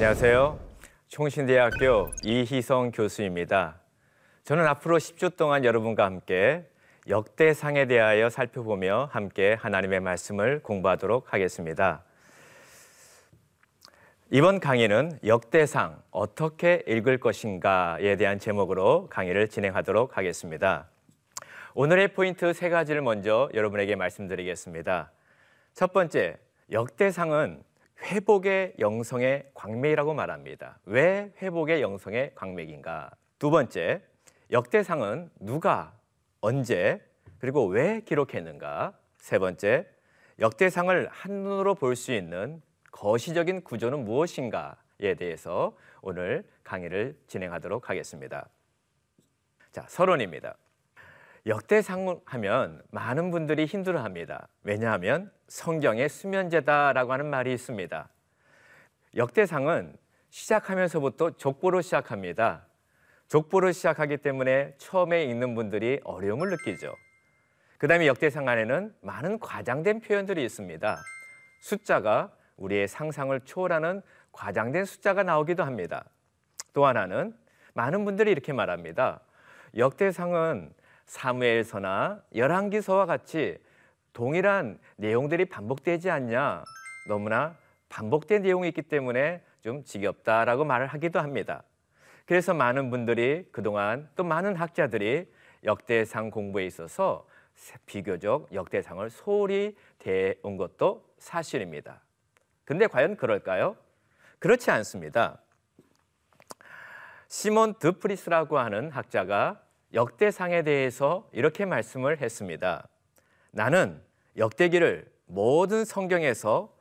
안녕하세요. 총신대학교 이희성 교수입니다. 저는 앞으로 10주 동안 여러분과 함께 역대상에 대하여 살펴보며 함께 하나님의 말씀을 공부하도록 하겠습니다. 이번 강의는 역대상 어떻게 읽을 것인가에 대한 제목으로 강의를 진행하도록 하겠습니다. 오늘의 포인트 세 가지를 먼저 여러분에게 말씀드리겠습니다. 첫 번째, 역대상은 회복의 영성의 광맥이라고 말합니다. 왜 회복의 영성의 광맥인가? 두 번째, 역대상은 누가, 언제, 그리고 왜 기록했는가? 세 번째, 역대상을 한눈으로 볼 수 있는 거시적인 구조는 무엇인가에 대해서 오늘 강의를 진행하도록 하겠습니다. 자, 서론입니다. 역대상 하면 많은 분들이 힘들어합니다. 왜냐하면 성경의 수면제다라고 하는 말이 있습니다. 역대상은 시작하면서부터 족보로 시작합니다. 족보로 시작하기 때문에 처음에 읽는 분들이 어려움을 느끼죠. 그 다음에 역대상 안에는 많은 과장된 표현들이 있습니다. 숫자가 우리의 상상을 초월하는 과장된 숫자가 나오기도 합니다. 또 하나는 많은 분들이 이렇게 말합니다. 역대상은 사무엘서나 열왕기서와 같이 동일한 내용들이 반복되지 않냐 너무나 반복된 내용이 있기 때문에 좀 지겹다라고 말을 하기도 합니다. 그래서 많은 분들이 그동안 또 많은 학자들이 역대상 공부에 있어서 비교적 역대상을 소홀히 대온 것도 사실입니다. 근데 과연 그럴까요? 그렇지 않습니다. 시몬 드프리스라고 하는 학자가 역대상에 대해서 이렇게 말씀을 했습니다. 나는 역대기를 모든 성경에서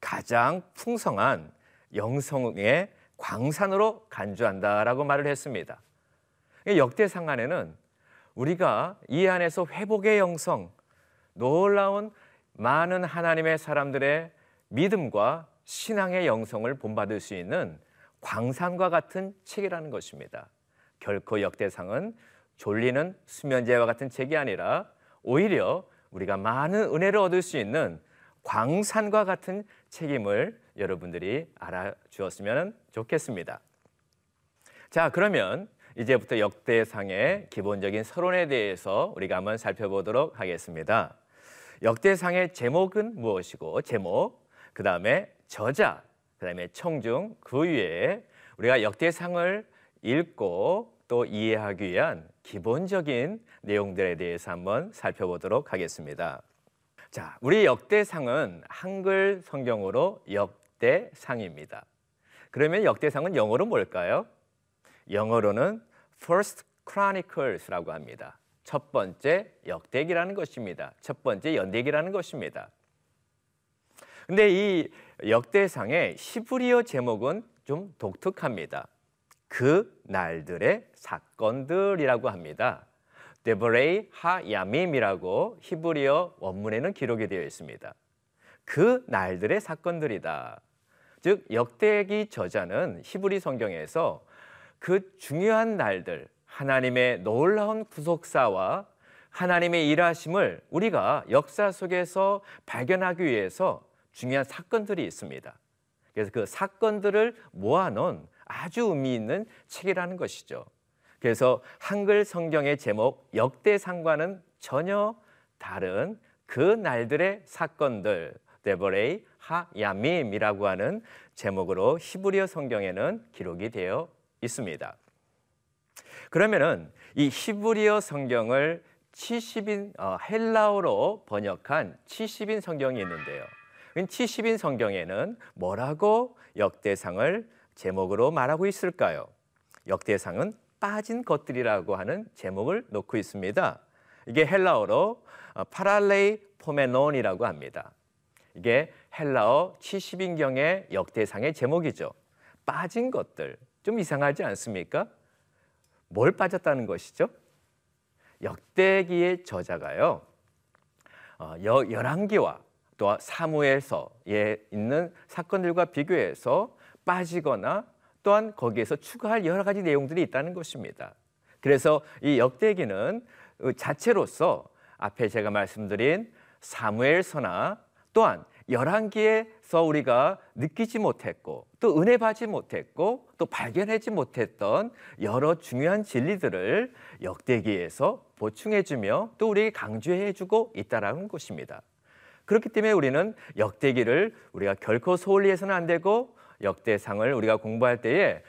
가장 풍성한 영성의 광산으로 간주한다라고 말을 했습니다. 역대상 안에는 우리가 이 안에서 회복의 영성, 놀라운 많은 하나님의 사람들의 믿음과 신앙의 영성을 본받을 수 있는 광산과 같은 책이라는 것입니다. 결코 역대상은 졸리는 수면제와 같은 책이 아니라 오히려 우리가 많은 은혜를 얻을 수 있는 광산과 같은 책임을 여러분들이 알아주었으면 좋겠습니다. 자, 그러면 이제부터 역대상의 기본적인 서론에 대해서 우리가 한번 살펴보도록 하겠습니다. 역대상의 제목은 무엇이고, 제목, 그 다음에 저자, 그 다음에 청중, 그 위에 우리가 역대상을 읽고 또 이해하기 위한 기본적인 내용들에 대해서 한번 살펴보도록 하겠습니다. 자, 우리 역대상은 한글 성경으로 역대상입니다. 그러면 역대상은 영어로 뭘까요? 영어로는 First Chronicles라고 합니다. 첫 번째 역대기라는 것입니다. 첫 번째 연대기라는 것입니다. 근데 이 역대상의 히브리어 제목은 좀 독특합니다. 그 날들의 사건들이라고 합니다. 데브레이 하야밈이라고 히브리어 원문에는 기록이 되어 있습니다. 그 날들의 사건들이다. 즉 역대기 저자는 히브리 성경에서 그 중요한 날들 하나님의 놀라운 구속사와 하나님의 일하심을 우리가 역사 속에서 발견하기 위해서 중요한 사건들이 있습니다. 그래서 그 사건들을 모아놓은 아주 의미 있는 책이라는 것이죠. 그래서 한글 성경의 제목 역대상과는 전혀 다른 그 날들의 사건들 데버레이 하야밈이라고 하는 제목으로 히브리어 성경에는 기록이 되어 있습니다. 그러면은 이 히브리어 성경을 70인 어, 헬라어로 번역한 70인 성경이 있는데요. 70인 성경에는 뭐라고 역대상을 제목으로 말하고 있을까요? 역대상은 빠진 것들이라고 하는 제목을 놓고 있습니다. 이게 헬라어로 어, Παραλειπομένων이라고 합니다. 이게 헬라어 70인경의 역대상의 제목이죠. 빠진 것들. 좀 이상하지 않습니까? 뭘 빠졌다는 것이죠? 역대기의 저자가요. 어, 열왕기와 또 사무에서에 있는 사건들과 비교해서 빠지거나 또한 거기에서 추가할 여러 가지 내용들이 있다는 것입니다. 그래서 이 역대기는 자체로서 앞에 제가 말씀드린 사무엘서나 또한 열왕기에서 우리가 느끼지 못했고 또 은혜 받지 못했고 또 발견하지 못했던 여러 중요한 진리들을 역대기에서 보충해주며 또 우리에게 강조해주고 있다라는 것입니다. 그렇기 때문에 우리는 역대기를 우리가 결코 소홀히 해서는 안 되고 역대상을 우리가 공부할 때에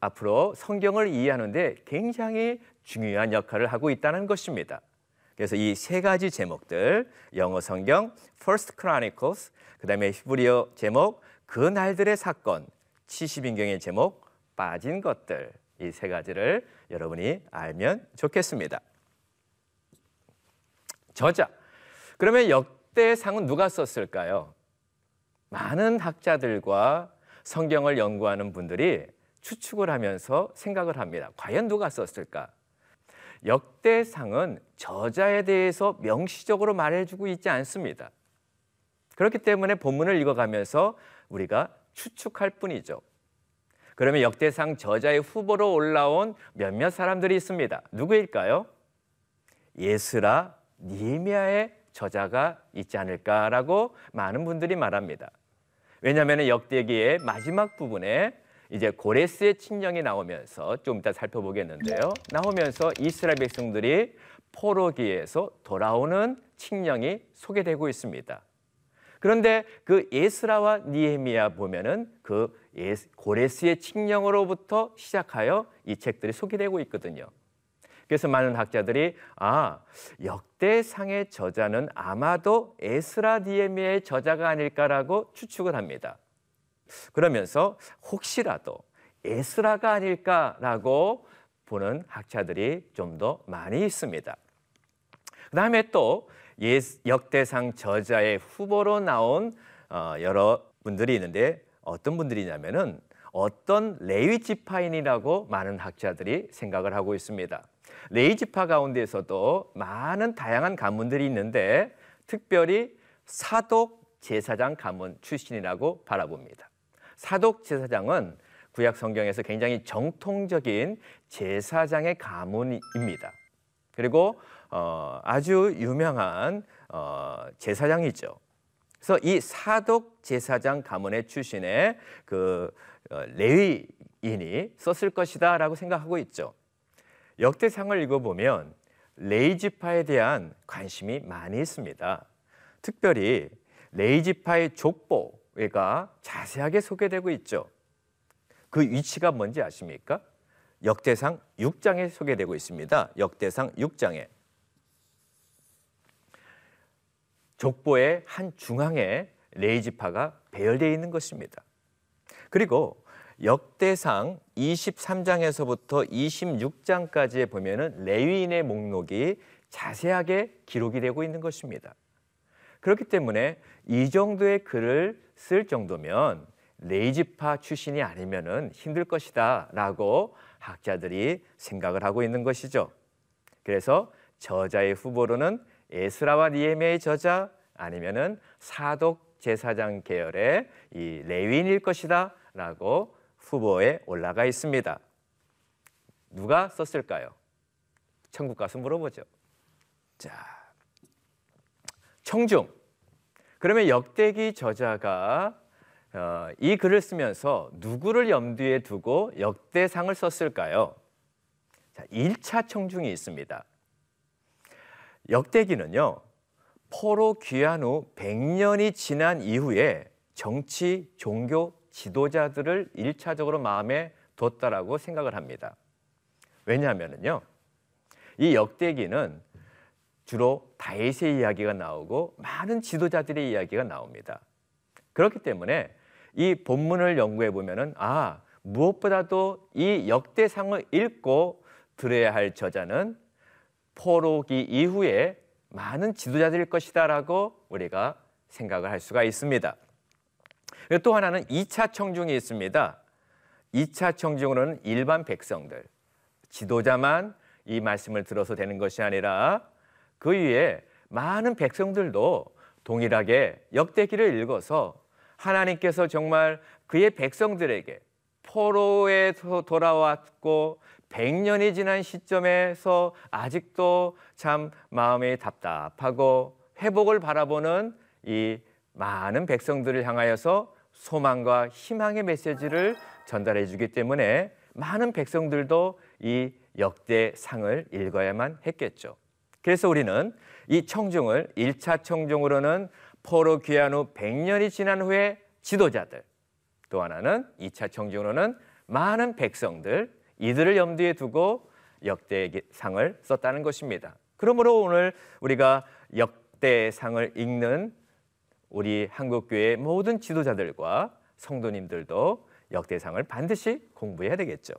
앞으로 성경을 이해하는데 굉장히 중요한 역할을 하고 있다는 것입니다. 그래서 이 세 가지 제목들 영어 성경 First Chronicles 그다음에 히브리어 제목 그 날들의 사건 70인경의 제목 빠진 것들 이 세 가지를 여러분이 알면 좋겠습니다. 저자 그러면 역대상은 누가 썼을까요? 많은 학자들과 성경을 연구하는 분들이 추측을 하면서 생각을 합니다. 과연 누가 썼을까? 역대상은 저자에 대해서 명시적으로 말해주고 있지 않습니다. 그렇기 때문에 본문을 읽어가면서 우리가 추측할 뿐이죠. 그러면 역대상 저자의 후보로 올라온 몇몇 사람들이 있습니다. 누구일까요? 예스라, 니미아의 저자가 있지 않을까라고 많은 분들이 말합니다. 왜냐하면 역대기의 마지막 부분에 이제 고레스의 친령이 나오면서 좀 이따 살펴보겠는데요. 나오면서 이스라엘 백성들이 포로기에서 돌아오는 친령이 소개되고 있습니다. 그런데 그 예스라와 니에미야 보면은 그 고레스의 칙령으로부터 시작하여 이 책들이 소개되고 있거든요. 그래서 많은 학자들이 아 역대상의 저자는 아마도 에스라 니에미의 저자가 아닐까라고 추측을 합니다. 그러면서 혹시라도 에스라가 아닐까라고 보는 학자들이 좀 더 많이 있습니다. 그 다음에 또 역대상 저자의 후보로 나온 어, 여러 분들이 있는데 어떤 분들이냐면은 어떤 레위 지파인이라고 많은 학자들이 생각을 하고 있습니다. 레위 지파 가운데서도 많은 다양한 가문들이 있는데 특별히 사독 제사장 가문 출신이라고 바라봅니다. 사독 제사장은 구약 성경에서 굉장히 정통적인 제사장의 가문입니다. 그리고 어, 아주 유명한 어, 제사장이죠. 그래서 이 사독 제사장 가문의 출신의 그 어, 레위인이 썼을 것이다라고 생각하고 있죠. 역대상을 읽어보면 레이지파에 대한 관심이 많이 있습니다. 특별히 레이지파의 족보 가 자세하게 소개되고 있죠. 그 위치가 뭔지 아십니까? 역대상 6장에 소개되고 있습니다. 역대상 6장에 족보의 한 중앙에 레이지파가 배열되어 있는 것입니다. 그리고 역대상 23장에서부터 26장까지에 보면은 레위인의 목록이 자세하게 기록이 되고 있는 것입니다. 그렇기 때문에 이 정도의 글을 쓸 정도면 레이지파 출신이 아니면은 힘들 것이다라고 학자들이 생각을 하고 있는 것이죠. 그래서 저자의 후보로는 에스라와 니에미의 저자 아니면은 사독 제사장 계열의 이 레위인일 것이다라고 후보에 올라가 있습니다. 누가 썼을까요? 천국 가서 물어보죠. 자, 청중 그러면 역대기 저자가 어, 이 글을 쓰면서 누구를 염두에 두고 역대상을 썼을까요? 자, 1차 청중이 있습니다. 역대기는요. 포로 귀환 후 100년이 지난 이후에 정치, 종교 지도자들을 1차적으로 마음에 뒀다라고 생각을 합니다. 왜냐하면요. 이 역대기는 주로 다윗의 이야기가 나오고 많은 지도자들의 이야기가 나옵니다. 그렇기 때문에 이 본문을 연구해 보면은 아 무엇보다도 이 역대상을 읽고 들어야 할 저자는 포로기 이후에 많은 지도자들일 것이다라고 우리가 생각을 할 수가 있습니다. 또 하나는 2차 청중이 있습니다. 2차 청중으로는 일반 백성들, 지도자만 이 말씀을 들어서 되는 것이 아니라 그 위에 많은 백성들도 동일하게 역대기를 읽어서 하나님께서 정말 그의 백성들에게 포로에서 돌아왔고 100년이 지난 시점에서 아직도 참 마음이 답답하고 회복을 바라보는 이 많은 백성들을 향하여서 소망과 희망의 메시지를 전달해 주기 때문에 많은 백성들도 이 역대상을 읽어야만 했겠죠. 그래서 우리는 이 청중을 1차 청중으로는 포로 귀환 후 100년이 지난 후에 지도자들 또 하나는 2차 청중으로는 많은 백성들 이들을 염두에 두고 역대상을 썼다는 것입니다. 그러므로 오늘 우리가 역대상을 읽는 우리 한국교회 모든 지도자들과 성도님들도 역대상을 반드시 공부해야 되겠죠.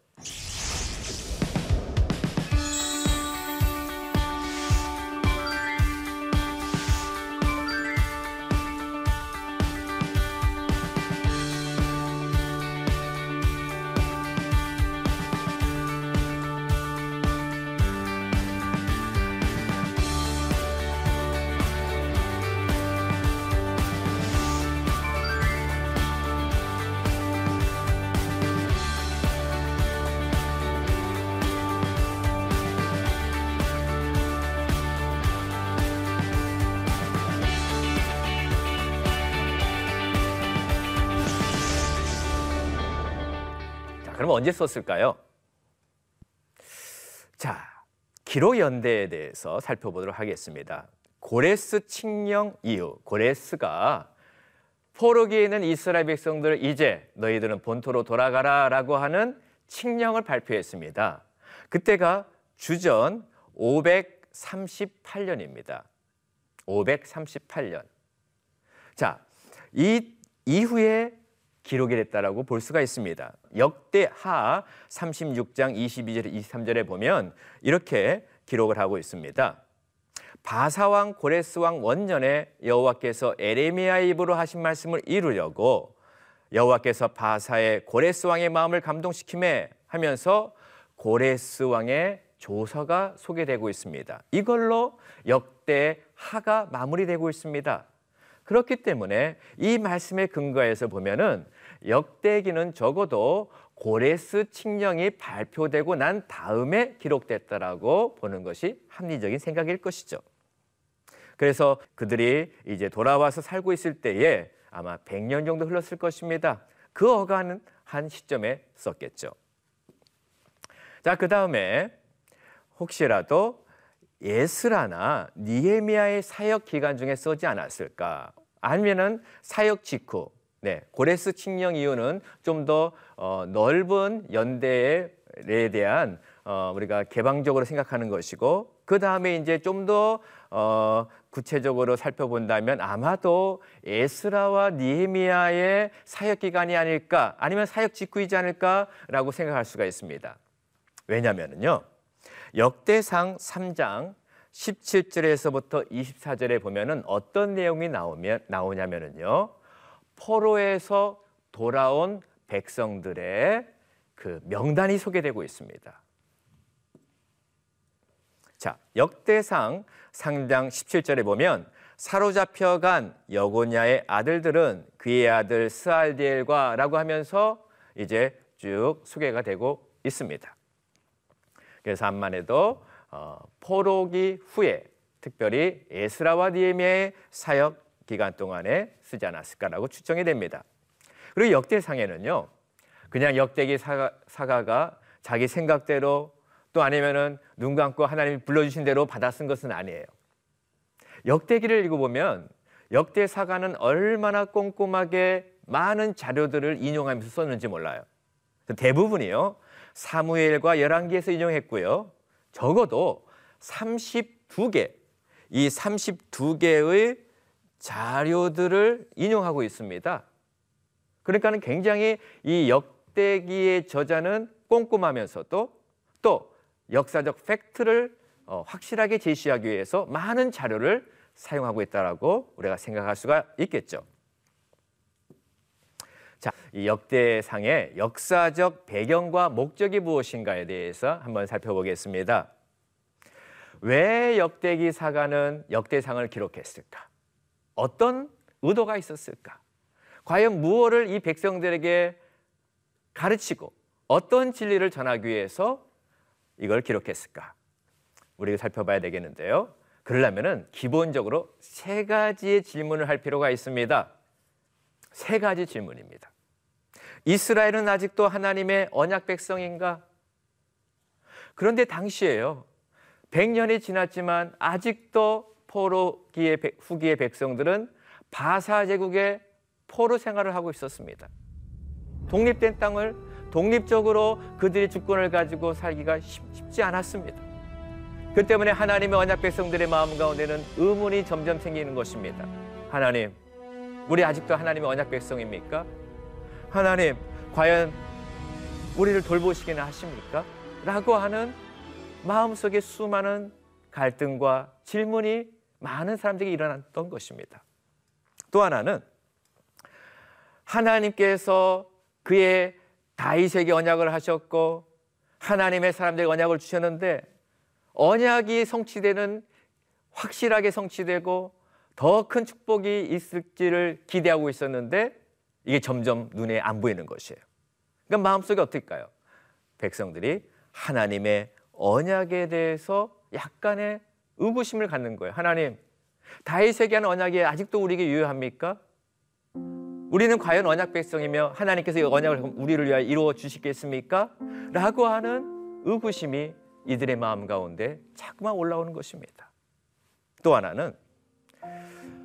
그럼 언제 썼을까요? 자, 기록 연대에 대해서 살펴보도록 하겠습니다. 고레스 칙령 이후 고레스가 포로기에 있는 이스라엘 백성들 이제 너희들은 본토로 돌아가라라고 하는 칙령을 발표했습니다. 그때가 주전 538년입니다. 538년. 자, 이 이후에 기록이 됐다라고 볼 수가 있습니다. 역대 하 36장 22절 23절에 보면 이렇게 기록을 하고 있습니다. 바사왕 고레스왕 원년에 여호와께서 에레미야의 입으로 하신 말씀을 이루려고 여호와께서 바사의 고레스 왕의 마음을 감동시키매 하면서 고레스 왕의 조서가 소개되고 있습니다. 이걸로 역대 하가 마무리되고 있습니다. 그렇기 때문에 이 말씀의 근거에서 보면은 역대기는 적어도 고레스 칙령이 발표되고 난 다음에 기록됐다라고 보는 것이 합리적인 생각일 것이죠. 그래서 그들이 이제 돌아와서 살고 있을 때에 아마 100년 정도 흘렀을 것입니다. 그 어간은 한 시점에 썼겠죠. 자, 그 다음에 혹시라도 예스라나 니에미아의 사역 기간 중에 쓰지 않았을까? 아니면은 사역 직후 네, 고레스 칙령 이유는 좀 더 어, 넓은 연대에 대한 어, 우리가 개방적으로 생각하는 것이고 그 다음에 이제 좀더 어, 구체적으로 살펴본다면 아마도 에스라와 니에미아의 사역 기간이 아닐까 아니면 사역 직후이지 않을까라고 생각할 수가 있습니다. 왜냐하면요 역대상 3장 17절에서부터 24절에 보면은 어떤 내용이 나오면 나오냐면은요. 포로에서 돌아온 백성들의 그 명단이 소개되고 있습니다. 자, 역대상 상장 17절에 보면 사로잡혀간 여고냐의 아들들은 그의 아들 스알디엘과라고 하면서 이제 쭉 소개가 되고 있습니다. 그래서 암만 해도 어, 포로기 후에 특별히 에스라와 니에미의 사역 기간 동안에 쓰지 않았을까라고 추정이 됩니다. 그리고 역대상에는요, 그냥 역대기 사가, 사가가 자기 생각대로 또 아니면은 눈 감고 하나님이 불러주신 대로 받아 쓴 것은 아니에요. 역대기를 읽어보면 역대 사가는 얼마나 꼼꼼하게 많은 자료들을 인용하면서 썼는지 몰라요. 대부분이요. 사무엘과 열왕기에서 인용했고요. 적어도 32개, 이 32개의 자료들을 인용하고 있습니다. 그러니까는 굉장히 이 역대기의 저자는 꼼꼼하면서도 또 역사적 팩트를 어, 확실하게 제시하기 위해서 많은 자료를 사용하고 있다라고 우리가 생각할 수가 있겠죠. 자, 이 역대상의 역사적 배경과 목적이 무엇인가에 대해서 한번 살펴보겠습니다. 왜 역대기 사가는 역대상을 기록했을까? 어떤 의도가 있었을까? 과연 무엇을 이 백성들에게 가르치고 어떤 진리를 전하기 위해서 이걸 기록했을까? 우리가 살펴봐야 되겠는데요. 그러려면은 기본적으로 세 가지의 질문을 할 필요가 있습니다. 세 가지 질문입니다. 이스라엘은 아직도 하나님의 언약 백성인가? 그런데 당시에요. 100년이 지났지만 아직도 포로기의 후기의 백성들은 바사 제국의 포로 생활을 하고 있었습니다. 독립된 땅을 독립적으로 그들이 주권을 가지고 살기가 쉽지 않았습니다. 그 때문에 하나님의 언약 백성들의 마음 가운데는 의문이 점점 생기는 것입니다. 하나님, 우리 아직도 하나님의 언약 백성입니까? 하나님, 과연 우리를 돌보시기는 하십니까? 라고 하는 마음속에 수많은 갈등과 질문이 많은 사람들에게 일어났던 것입니다. 또 하나는 하나님께서 그의 다윗에게 언약을 하셨고 하나님의 사람들에게 언약을 주셨는데 언약이 성취되는 확실하게 성취되고 더 큰 축복이 있을지를 기대하고 있었는데 이게 점점 눈에 안 보이는 것이에요. 그러니까 마음속에 어떨까요? 백성들이 하나님의 언약에 대해서 약간의 의구심을 갖는 거예요. 하나님, 다윗에게 한 언약이 아직도 우리에게 유효합니까? 우리는 과연 언약 백성이며 하나님께서 이 언약을 우리를 위하여 이루어 주시겠습니까? 라고 하는 의구심이 이들의 마음 가운데 자꾸만 올라오는 것입니다. 또 하나는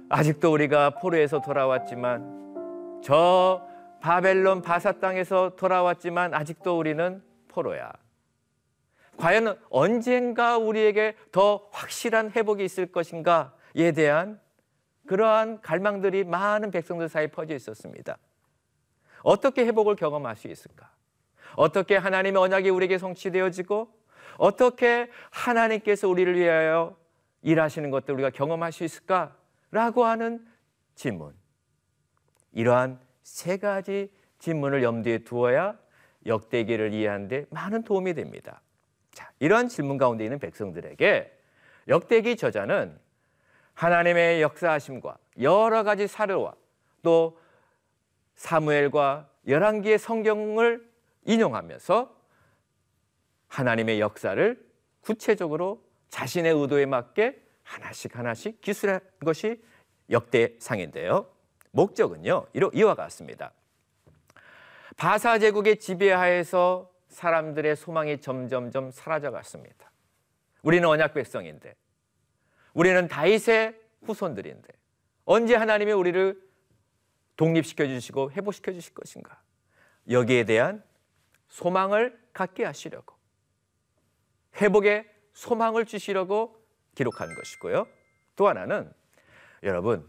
아직도 우리가 포로에서 돌아왔지만 저 바벨론 바사 땅에서 돌아왔지만 아직도 우리는 포로야. 과연 언젠가 우리에게 더 확실한 회복이 있을 것인가에 대한 그러한 갈망들이 많은 백성들 사이에 퍼져 있었습니다. 어떻게 회복을 경험할 수 있을까? 어떻게 하나님의 언약이 우리에게 성취되어지고 어떻게 하나님께서 우리를 위하여 일하시는 것들 우리가 경험할 수 있을까 라고 하는 질문. 이러한 세 가지 질문을 염두에 두어야 역대기를 이해하는데 많은 도움이 됩니다. 자, 이러한 질문 가운데 있는 백성들에게 역대기 저자는 하나님의 역사하심과 여러 가지 사례와 또 사무엘과 열왕기의 성경을 인용하면서 하나님의 역사를 구체적으로 자신의 의도에 맞게 하나씩 하나씩 기술한 것이 역대상인데요. 목적은요. 이와 같습니다. 바사 제국의 지배하에서 사람들의 소망이 점점점 사라져 갔습니다. 우리는 언약 백성인데 우리는 다윗의 후손들인데 언제 하나님이 우리를 독립시켜 주시고 회복시켜 주실 것인가? 여기에 대한 소망을 갖게 하시려고 회복의 소망을 주시려고 기록한 것이고요. 또 하나는 여러분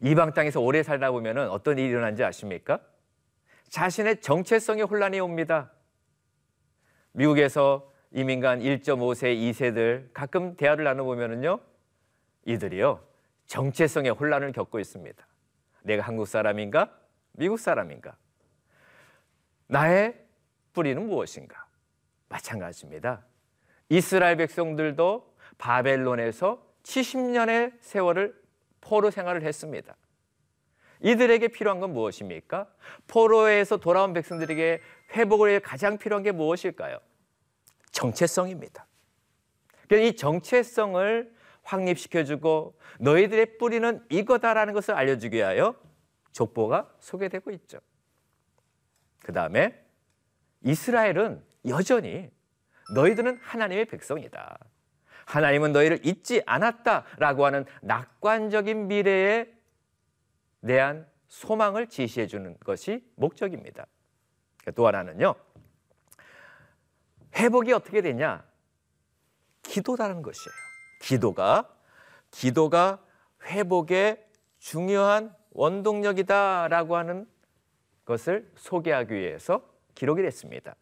이방 땅에서 오래 살다 보면 어떤 일이 일어난지 아십니까? 자신의 정체성의 혼란이 옵니다. 미국에서 이민간 1.5세, 2세들 가끔 대화를 나눠보면요. 이들이요. 정체성의 혼란을 겪고 있습니다. 내가 한국 사람인가? 미국 사람인가? 나의 뿌리는 무엇인가? 마찬가지입니다. 이스라엘 백성들도 바벨론에서 70년의 세월을 포로 생활을 했습니다. 이들에게 필요한 건 무엇입니까? 포로에서 돌아온 백성들에게 회복을 위해 가장 필요한 게 무엇일까요? 정체성입니다. 이 정체성을 확립시켜주고 너희들의 뿌리는 이거다라는 것을 알려주기 위하여 족보가 소개되고 있죠. 그 다음에 이스라엘은 여전히 너희들은 하나님의 백성이다. 하나님은 너희를 잊지 않았다라고 하는 낙관적인 미래에 대한 소망을 지시해 주는 것이 목적입니다. 또 하나는요. 회복이 어떻게 되냐? 기도라는 것이에요. 기도가 기도가 회복의 중요한 원동력이다라고 하는 것을 소개하기 위해서 기록이 됐습니다.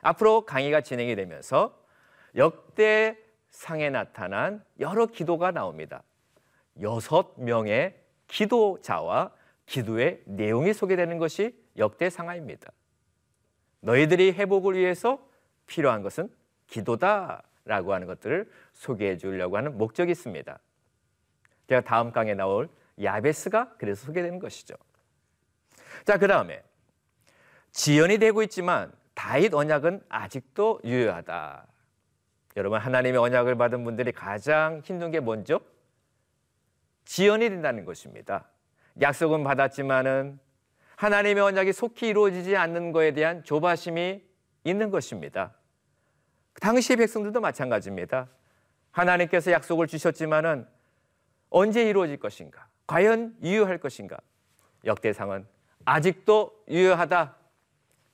앞으로 강의가 진행이 되면서 역대 상에 나타난 여러 기도가 나옵니다. 여섯 명의 기도자와 기도의 내용이 소개되는 것이 역대 상하입니다. 너희들이 회복을 위해서 필요한 것은 기도다라고 하는 것들을 소개해 주려고 하는 목적이 있습니다. 제가 다음 강에 나올 야베스가 그래서 소개되는 것이죠. 자, 그 다음에 지연이 되고 있지만 다윗 언약은 아직도 유효하다. 여러분 하나님의 언약을 받은 분들이 가장 힘든 게 뭔죠? 지연이 된다는 것입니다. 약속은 받았지만은 하나님의 언약이 속히 이루어지지 않는 것에 대한 조바심이 있는 것입니다. 당시 백성들도 마찬가지입니다. 하나님께서 약속을 주셨지만은 언제 이루어질 것인가? 과연 유효할 것인가? 역대상은 아직도 유효하다.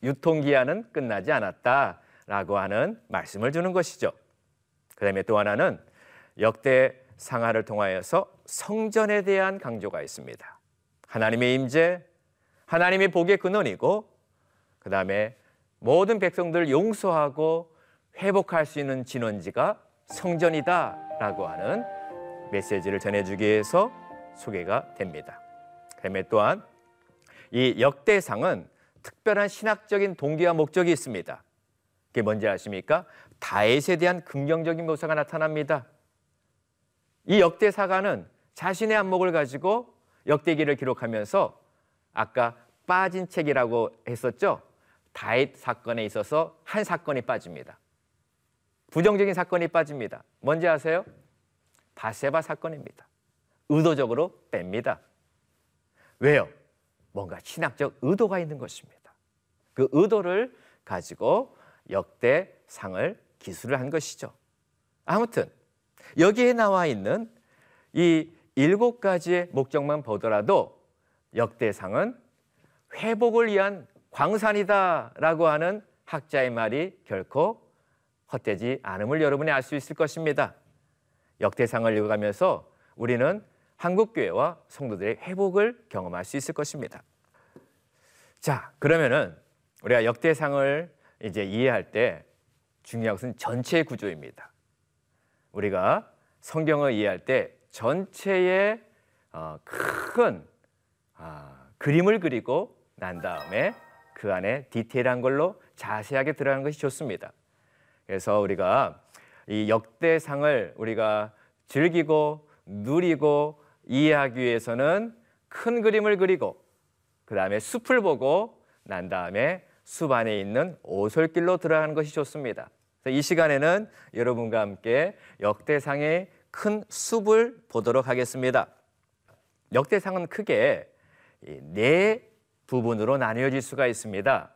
유통기한은 끝나지 않았다 라고 하는 말씀을 주는 것이죠. 그 다음에 또 하나는 역대 상하를 통하여서 성전에 대한 강조가 있습니다. 하나님의 임재, 하나님의 복의 근원이고 그 다음에 모든 백성들을 용서하고 회복할 수 있는 진원지가 성전이다라고 하는 메시지를 전해주기 위해서 소개가 됩니다. 그다음에 또한 이 역대상은 특별한 신학적인 동기와 목적이 있습니다. 그게 뭔지 아십니까? 다윗에 대한 긍정적인 묘사가 나타납니다. 이 역대사가는 자신의 안목을 가지고 역대기를 기록하면서 아까 빠진 책이라고 했었죠. 다윗 사건에 있어서 한 사건이 빠집니다. 부정적인 사건이 빠집니다. 뭔지 아세요? 바세바 사건입니다. 의도적으로 뺍니다. 왜요? 뭔가 신학적 의도가 있는 것입니다. 그 의도를 가지고 역대 상을 기술을 한 것이죠. 아무튼 여기에 나와 있는 이 일곱 가지의 목적만 보더라도 역대상은 회복을 위한 광산이다라고 하는 학자의 말이 결코 헛되지 않음을 여러분이 알 수 있을 것입니다. 역대상을 읽어가면서 우리는 한국교회와 성도들의 회복을 경험할 수 있을 것입니다. 자, 그러면은 우리가 역대상을 이제 이해할 때 중요한 것은 전체 구조입니다. 우리가 성경을 이해할 때 전체의 어, 큰 아, 그림을 그리고 난 다음에 그 안에 디테일한 걸로 자세하게 들어가는 것이 좋습니다. 그래서 우리가 이 역대상을 우리가 즐기고 누리고 이해하기 위해서는 큰 그림을 그리고 그 다음에 숲을 보고 난 다음에 숲 안에 있는 오솔길로 들어가는 것이 좋습니다. 이 시간에는 여러분과 함께 역대상의 큰 숲을 보도록 하겠습니다. 역대상은 크게 네 부분으로 나뉘어질 수가 있습니다.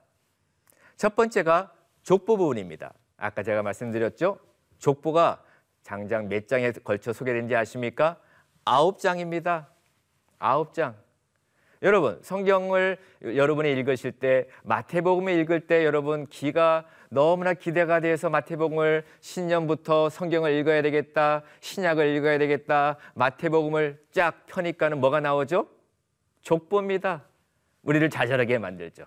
첫 번째가 족보 부분입니다. 아까 제가 말씀드렸죠? 족보가 장장 몇 장에 걸쳐 소개된지 아십니까? 아홉 장입니다. 아홉 장. 여러분, 성경을 여러분이 읽으실 때, 마태복음을 읽을 때 여러분 귀가 너무나 기대가 돼서 마태복음을 신년부터 성경을 읽어야 되겠다, 신약을 읽어야 되겠다, 마태복음을 쫙 펴니까는 뭐가 나오죠? 족보입니다. 우리를 자잘하게 만들죠.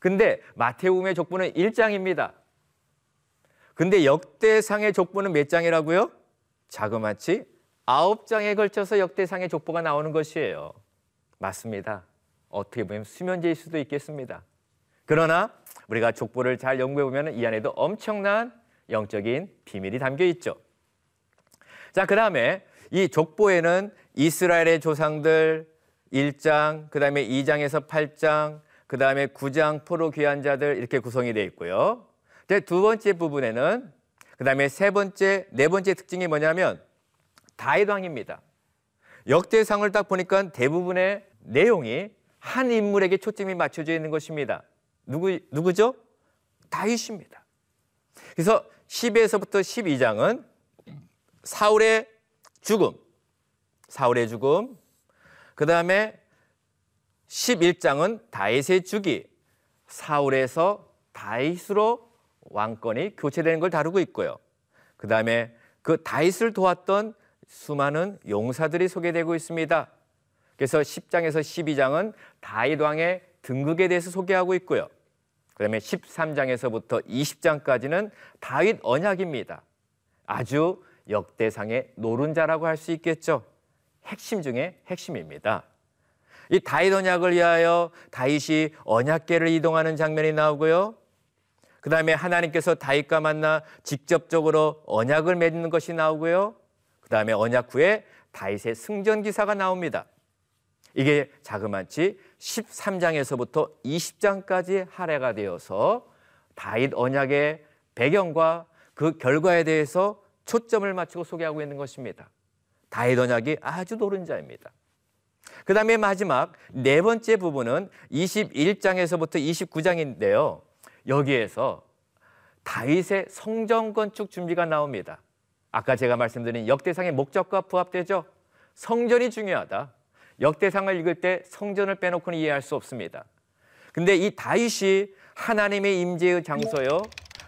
근데 마태복음의 족보는 1장입니다. 근데 역대상의 족보는 몇 장이라고요? 자그마치 아홉 장에 걸쳐서 역대상의 족보가 나오는 것이에요. 맞습니다. 어떻게 보면 수면제일 수도 있겠습니다. 그러나 우리가 족보를 잘 연구해 보면 이 안에도 엄청난 영적인 비밀이 담겨 있죠. 자, 그 다음에 이 족보에는 이스라엘의 조상들 1장, 그 다음에 2장에서 8장, 그 다음에 9장 포로 귀한 자들 이렇게 구성이 되어 있고요. 두 번째 부분에는 그 다음에 세 번째, 네 번째 특징이 뭐냐면 다윗 왕입니다. 역대상을 딱 보니까 대부분의 내용이 한 인물에게 초점이 맞춰져 있는 것입니다. 누구 누구죠? 다윗입니다. 그래서 10에서부터 12장은 사울의 죽음, 사울의 죽음. 그 다음에 11장은 다윗의 주기, 사울에서 다윗으로 왕권이 교체되는 걸 다루고 있고요. 그 다음에 그 다윗을 도왔던 수많은 용사들이 소개되고 있습니다. 그래서 10장에서 12장은 다윗 왕의 등극에 대해서 소개하고 있고요. 그다음에 13장에서부터 20장까지는 다윗 언약입니다. 아주 역대상의 노른자라고 할 수 있겠죠. 핵심 중에 핵심입니다. 이 다윗 언약을 위하여 다윗이 언약계를 이동하는 장면이 나오고요. 그 다음에 하나님께서 다윗과 만나 직접적으로 언약을 맺는 것이 나오고요. 그 다음에 언약 후에 다윗의 승전 기사가 나옵니다. 이게 자그마치 13장에서부터 20장까지 할애가 되어서 다윗 언약의 배경과 그 결과에 대해서 초점을 맞추고 소개하고 있는 것입니다. 다윗 언약이 아주 노른자입니다. 그 다음에 마지막 네 번째 부분은 21장에서부터 29장인데요. 여기에서 다윗의 성전 건축 준비가 나옵니다. 아까 제가 말씀드린 역대상의 목적과 부합되죠. 성전이 중요하다. 역대상을 읽을 때 성전을 빼놓고는 이해할 수 없습니다. 근데 이 다윗이 하나님의 임재의 장소요,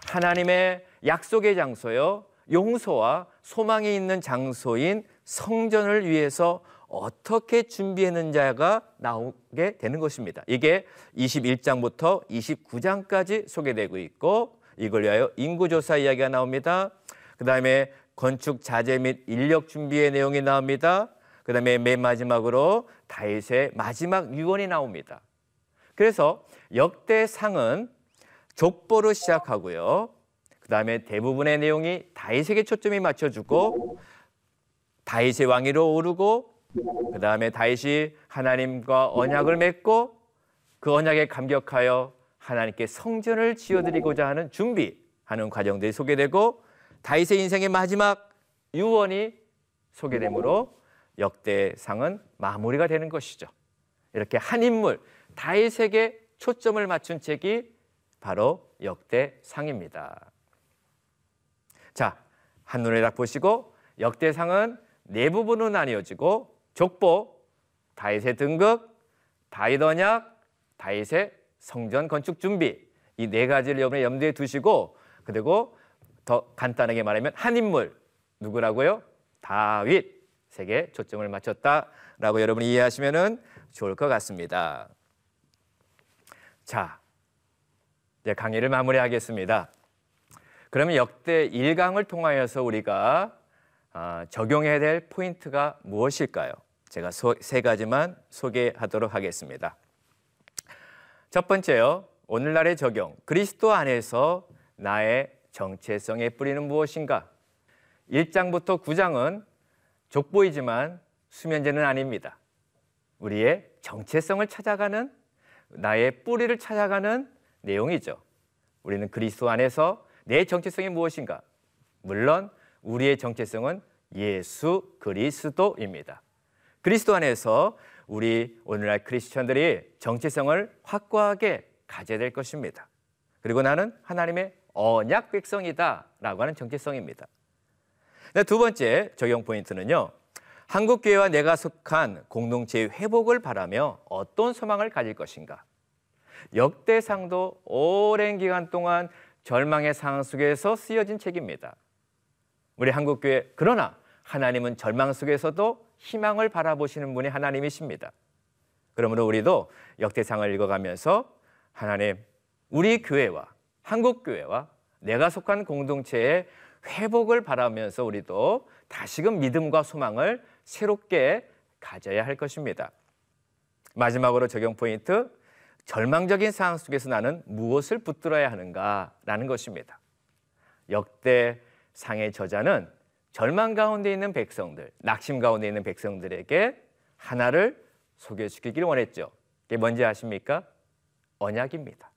하나님의 약속의 장소요, 용서와 소망이 있는 장소인 성전을 위해서 어떻게 준비했는지가 나오게 되는 것입니다. 이게 21장부터 29장까지 소개되고 있고 이걸 위하여 인구조사 이야기가 나옵니다. 그 다음에 건축 자재 및 인력 준비의 내용이 나옵니다. 그 다음에 맨 마지막으로 다윗의 마지막 유언이 나옵니다. 그래서 역대상은 족보로 시작하고요. 그 다음에 대부분의 내용이 다윗에게 초점이 맞춰주고 다윗의 왕위로 오르고 그 다음에 다윗이 하나님과 언약을 맺고 그 언약에 감격하여 하나님께 성전을 지어드리고자 하는 준비하는 과정들이 소개되고 다윗의 인생의 마지막 유언이 소개되므로 역대상은 마무리가 되는 것이죠. 이렇게 한 인물 다윗에게 초점을 맞춘 책이 바로 역대상입니다. 자, 한눈에 딱 보시고 역대상은 네 부분으로 나뉘어지고 족보, 다윗의 등극, 다윗 언약, 다윗의 성전 건축 준비 이 네 가지를 여러분의 염두에 두시고 그리고 더 간단하게 말하면 한 인물 누구라고요? 다윗에게 초점을 맞췄다라고 여러분이 이해하시면 좋을 것 같습니다. 자, 이제 강의를 마무리하겠습니다. 그러면 역대 1강을 통하여서 우리가 아, 적용해야 될 포인트가 무엇일까요? 제가 세 가지만 소개하도록 하겠습니다. 첫 번째요. 오늘날의 적용. 그리스도 안에서 나의 정체성의 뿌리는 무엇인가? 1장부터 9장은 족보이지만 수면제는 아닙니다. 우리의 정체성을 찾아가는 나의 뿌리를 찾아가는 내용이죠. 우리는 그리스도 안에서 내 정체성이 무엇인가? 물론 우리의 정체성은 예수 그리스도입니다. 그리스도 안에서 우리 오늘날 크리스천들이 정체성을 확고하게 가져야 될 것입니다. 그리고 나는 하나님의 언약 백성이다라고 하는 정체성입니다. 네, 두 번째 적용 포인트는요. 한국 교회와 내가 속한 공동체의 회복을 바라며 어떤 소망을 가질 것인가? 역대상도 오랜 기간 동안 절망의 상황 속에서 쓰여진 책입니다. 우리 한국 교회 그러나 하나님은 절망 속에서도 희망을 바라보시는 분이 하나님이십니다. 그러므로 우리도 역대상을 읽어가면서 하나님 우리 교회와 한국 교회와 내가 속한 공동체의 회복을 바라면서 우리도 다시금 믿음과 소망을 새롭게 가져야 할 것입니다. 마지막으로 적용 포인트 절망적인 상황 속에서 나는 무엇을 붙들어야 하는가라는 것입니다. 역대 상의 저자는 절망 가운데 있는 백성들, 낙심 가운데 있는 백성들에게 하나를 소개시키기를 원했죠. 그게 뭔지 아십니까? 언약입니다.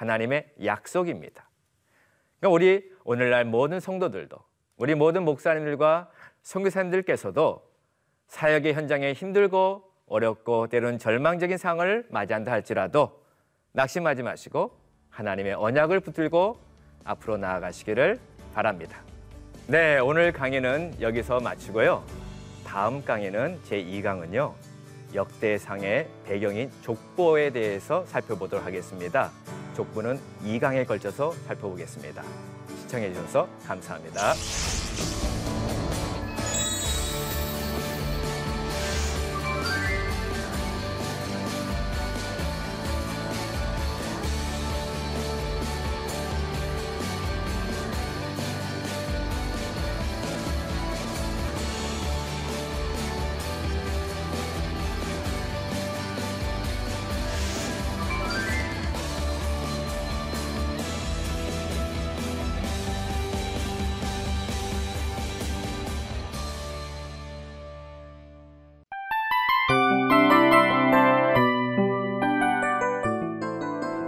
하나님의 약속입니다. 그러니까 우리 오늘날 모든 성도들도 우리 모든 목사님들과 선교사님들께서도 사역의 현장에 힘들고 어렵고 때로는 절망적인 상황을 맞이한다 할지라도 낙심하지 마시고 하나님의 언약을 붙들고 앞으로 나아가시기를 바랍니다. 네, 오늘 강의는 여기서 마치고요. 다음 강의는 제2강은요. 역대상의 배경인 족보에 대해서 살펴보도록 하겠습니다. 족보는 2강에 걸쳐서 살펴보겠습니다. 시청해 주셔서 감사합니다.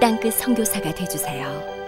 땅끝 선교사가 되주세요.